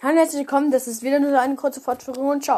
Hallo herzlich willkommen, das ist wieder nur eine kurze Fortführung und ciao.